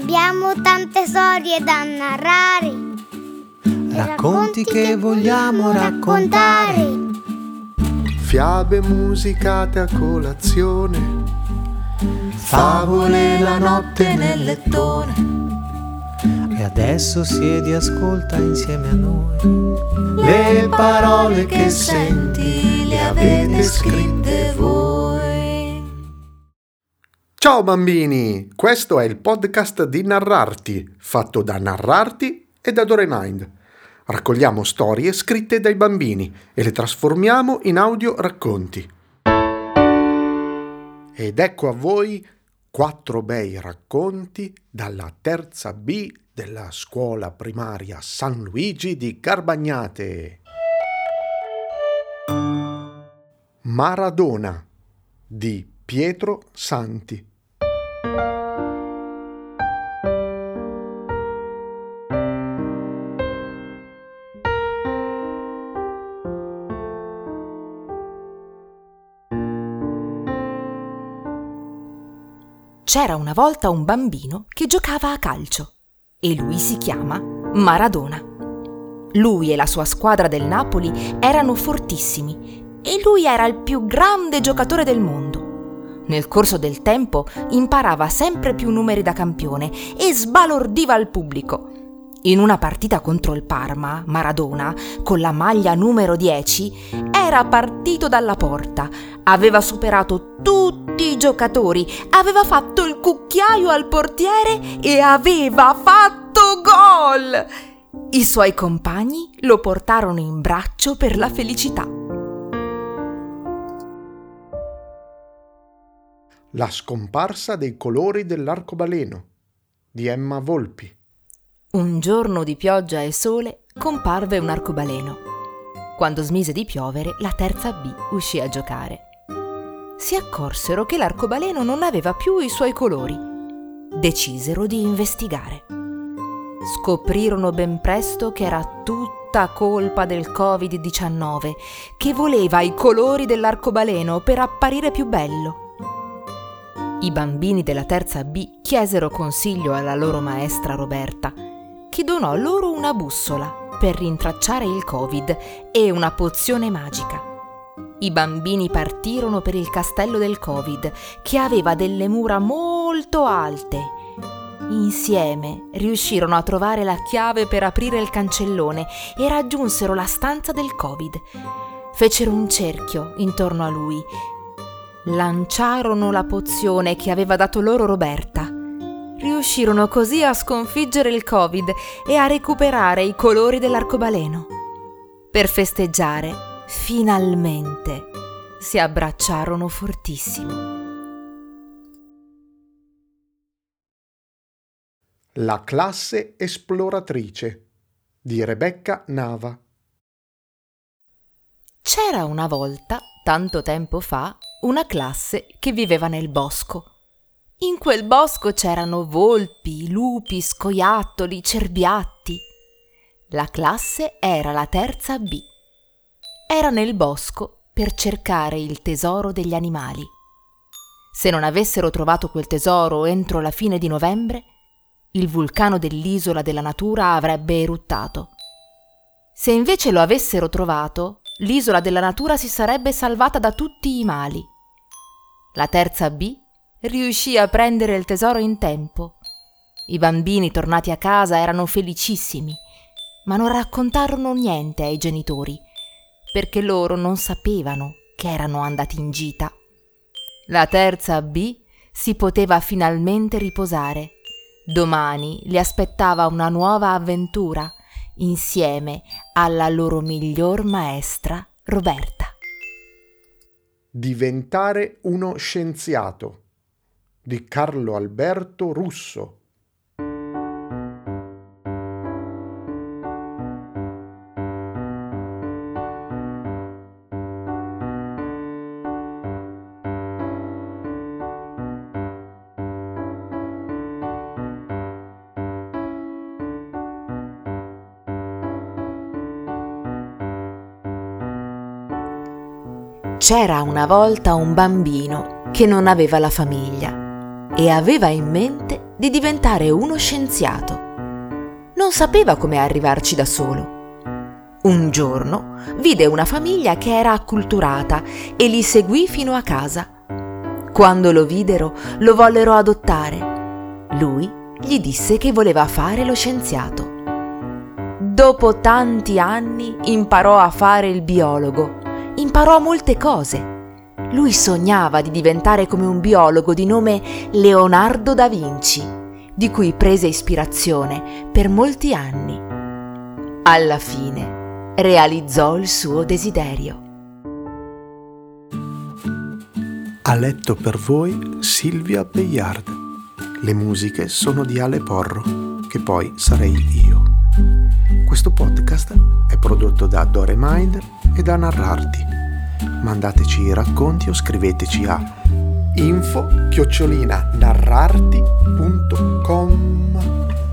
Abbiamo tante storie da narrare. Racconti che vogliamo raccontare. Fiabe musicate a colazione. Favole la notte nel lettone. E adesso siedi e ascolta insieme a noi. Le parole che senti le avete scritte voi. Ciao bambini, questo è il podcast di Narrarti, fatto da Narrarti e da Doremind. Raccogliamo storie scritte dai bambini e le trasformiamo in audio racconti. Ed ecco a voi quattro bei racconti dalla terza B della scuola primaria San Luigi di Garbagnate. Maradona di Pietro Santi. C'era una volta un bambino che giocava a calcio e lui si chiama Maradona. Lui e la sua squadra del Napoli erano fortissimi e lui era il più grande giocatore del mondo. Nel corso del tempo imparava sempre più numeri da campione e sbalordiva il pubblico. In una partita contro il Parma, Maradona, con la maglia numero 10, era partito dalla porta, aveva superato tutti i giocatori, aveva fatto il cucchiaio al portiere e aveva fatto gol! I suoi compagni lo portarono in braccio per la felicità. La scomparsa dei colori dell'arcobaleno di Emma Volpi. Un giorno di pioggia e sole comparve un arcobaleno. Quando smise di piovere, la terza B uscì a giocare. Si accorsero che l'arcobaleno non aveva più i suoi colori. Decisero di investigare. Scoprirono ben presto che era tutta colpa del Covid-19, che voleva i colori dell'arcobaleno per apparire più bello. I bambini della terza B chiesero consiglio alla loro maestra Roberta, che donò loro una bussola per rintracciare il Covid e una pozione magica. I bambini partirono per il castello del Covid, che aveva delle mura molto alte. Insieme riuscirono a trovare la chiave per aprire il cancellone e raggiunsero la stanza del Covid. Fecero un cerchio intorno a lui. Lanciarono la pozione che aveva dato loro Roberta Riuscirono così a sconfiggere il Covid e a recuperare i colori dell'arcobaleno. Per festeggiare, finalmente, si abbracciarono fortissimo. La classe esploratrice di Rebecca Nava. C'era una volta, tanto tempo fa, una classe che viveva nel bosco in quel bosco c'erano volpi, lupi, scoiattoli, cerbiatti. La classe era la terza B. Era nel bosco per cercare il tesoro degli animali. Se non avessero trovato quel tesoro entro la fine di novembre, il vulcano dell'isola della natura avrebbe eruttato. Se invece lo avessero trovato, l'isola della natura si sarebbe salvata da tutti i mali. La terza B riuscì a prendere il tesoro in tempo. I bambini tornati a casa erano felicissimi, ma non raccontarono niente ai genitori, perché loro non sapevano che erano andati in gita. La terza B si poteva finalmente riposare. Domani li aspettava una nuova avventura insieme alla loro miglior maestra Roberta. Diventare uno scienziato di Carlo Alberto Russo. C'era una volta un bambino che non aveva la famiglia e aveva in mente di diventare uno scienziato. Non sapeva come arrivarci da solo. Un giorno vide una famiglia che era acculturata e li seguì fino a casa. Quando lo videro, lo vollero adottare. Lui gli disse che voleva fare lo scienziato. Dopo tanti anni imparò a fare il biologo, imparò molte cose. Lui sognava di diventare come un biologo di nome Leonardo da Vinci, di cui prese ispirazione per molti anni. Alla fine realizzò il suo desiderio. Ha letto per voi Silvia Bayard. Le musiche sono di Ale Porro, che poi sarei io. Questo podcast è prodotto da Dore Mind e da Narrarti. Mandateci i racconti o scriveteci a info-narrarti.com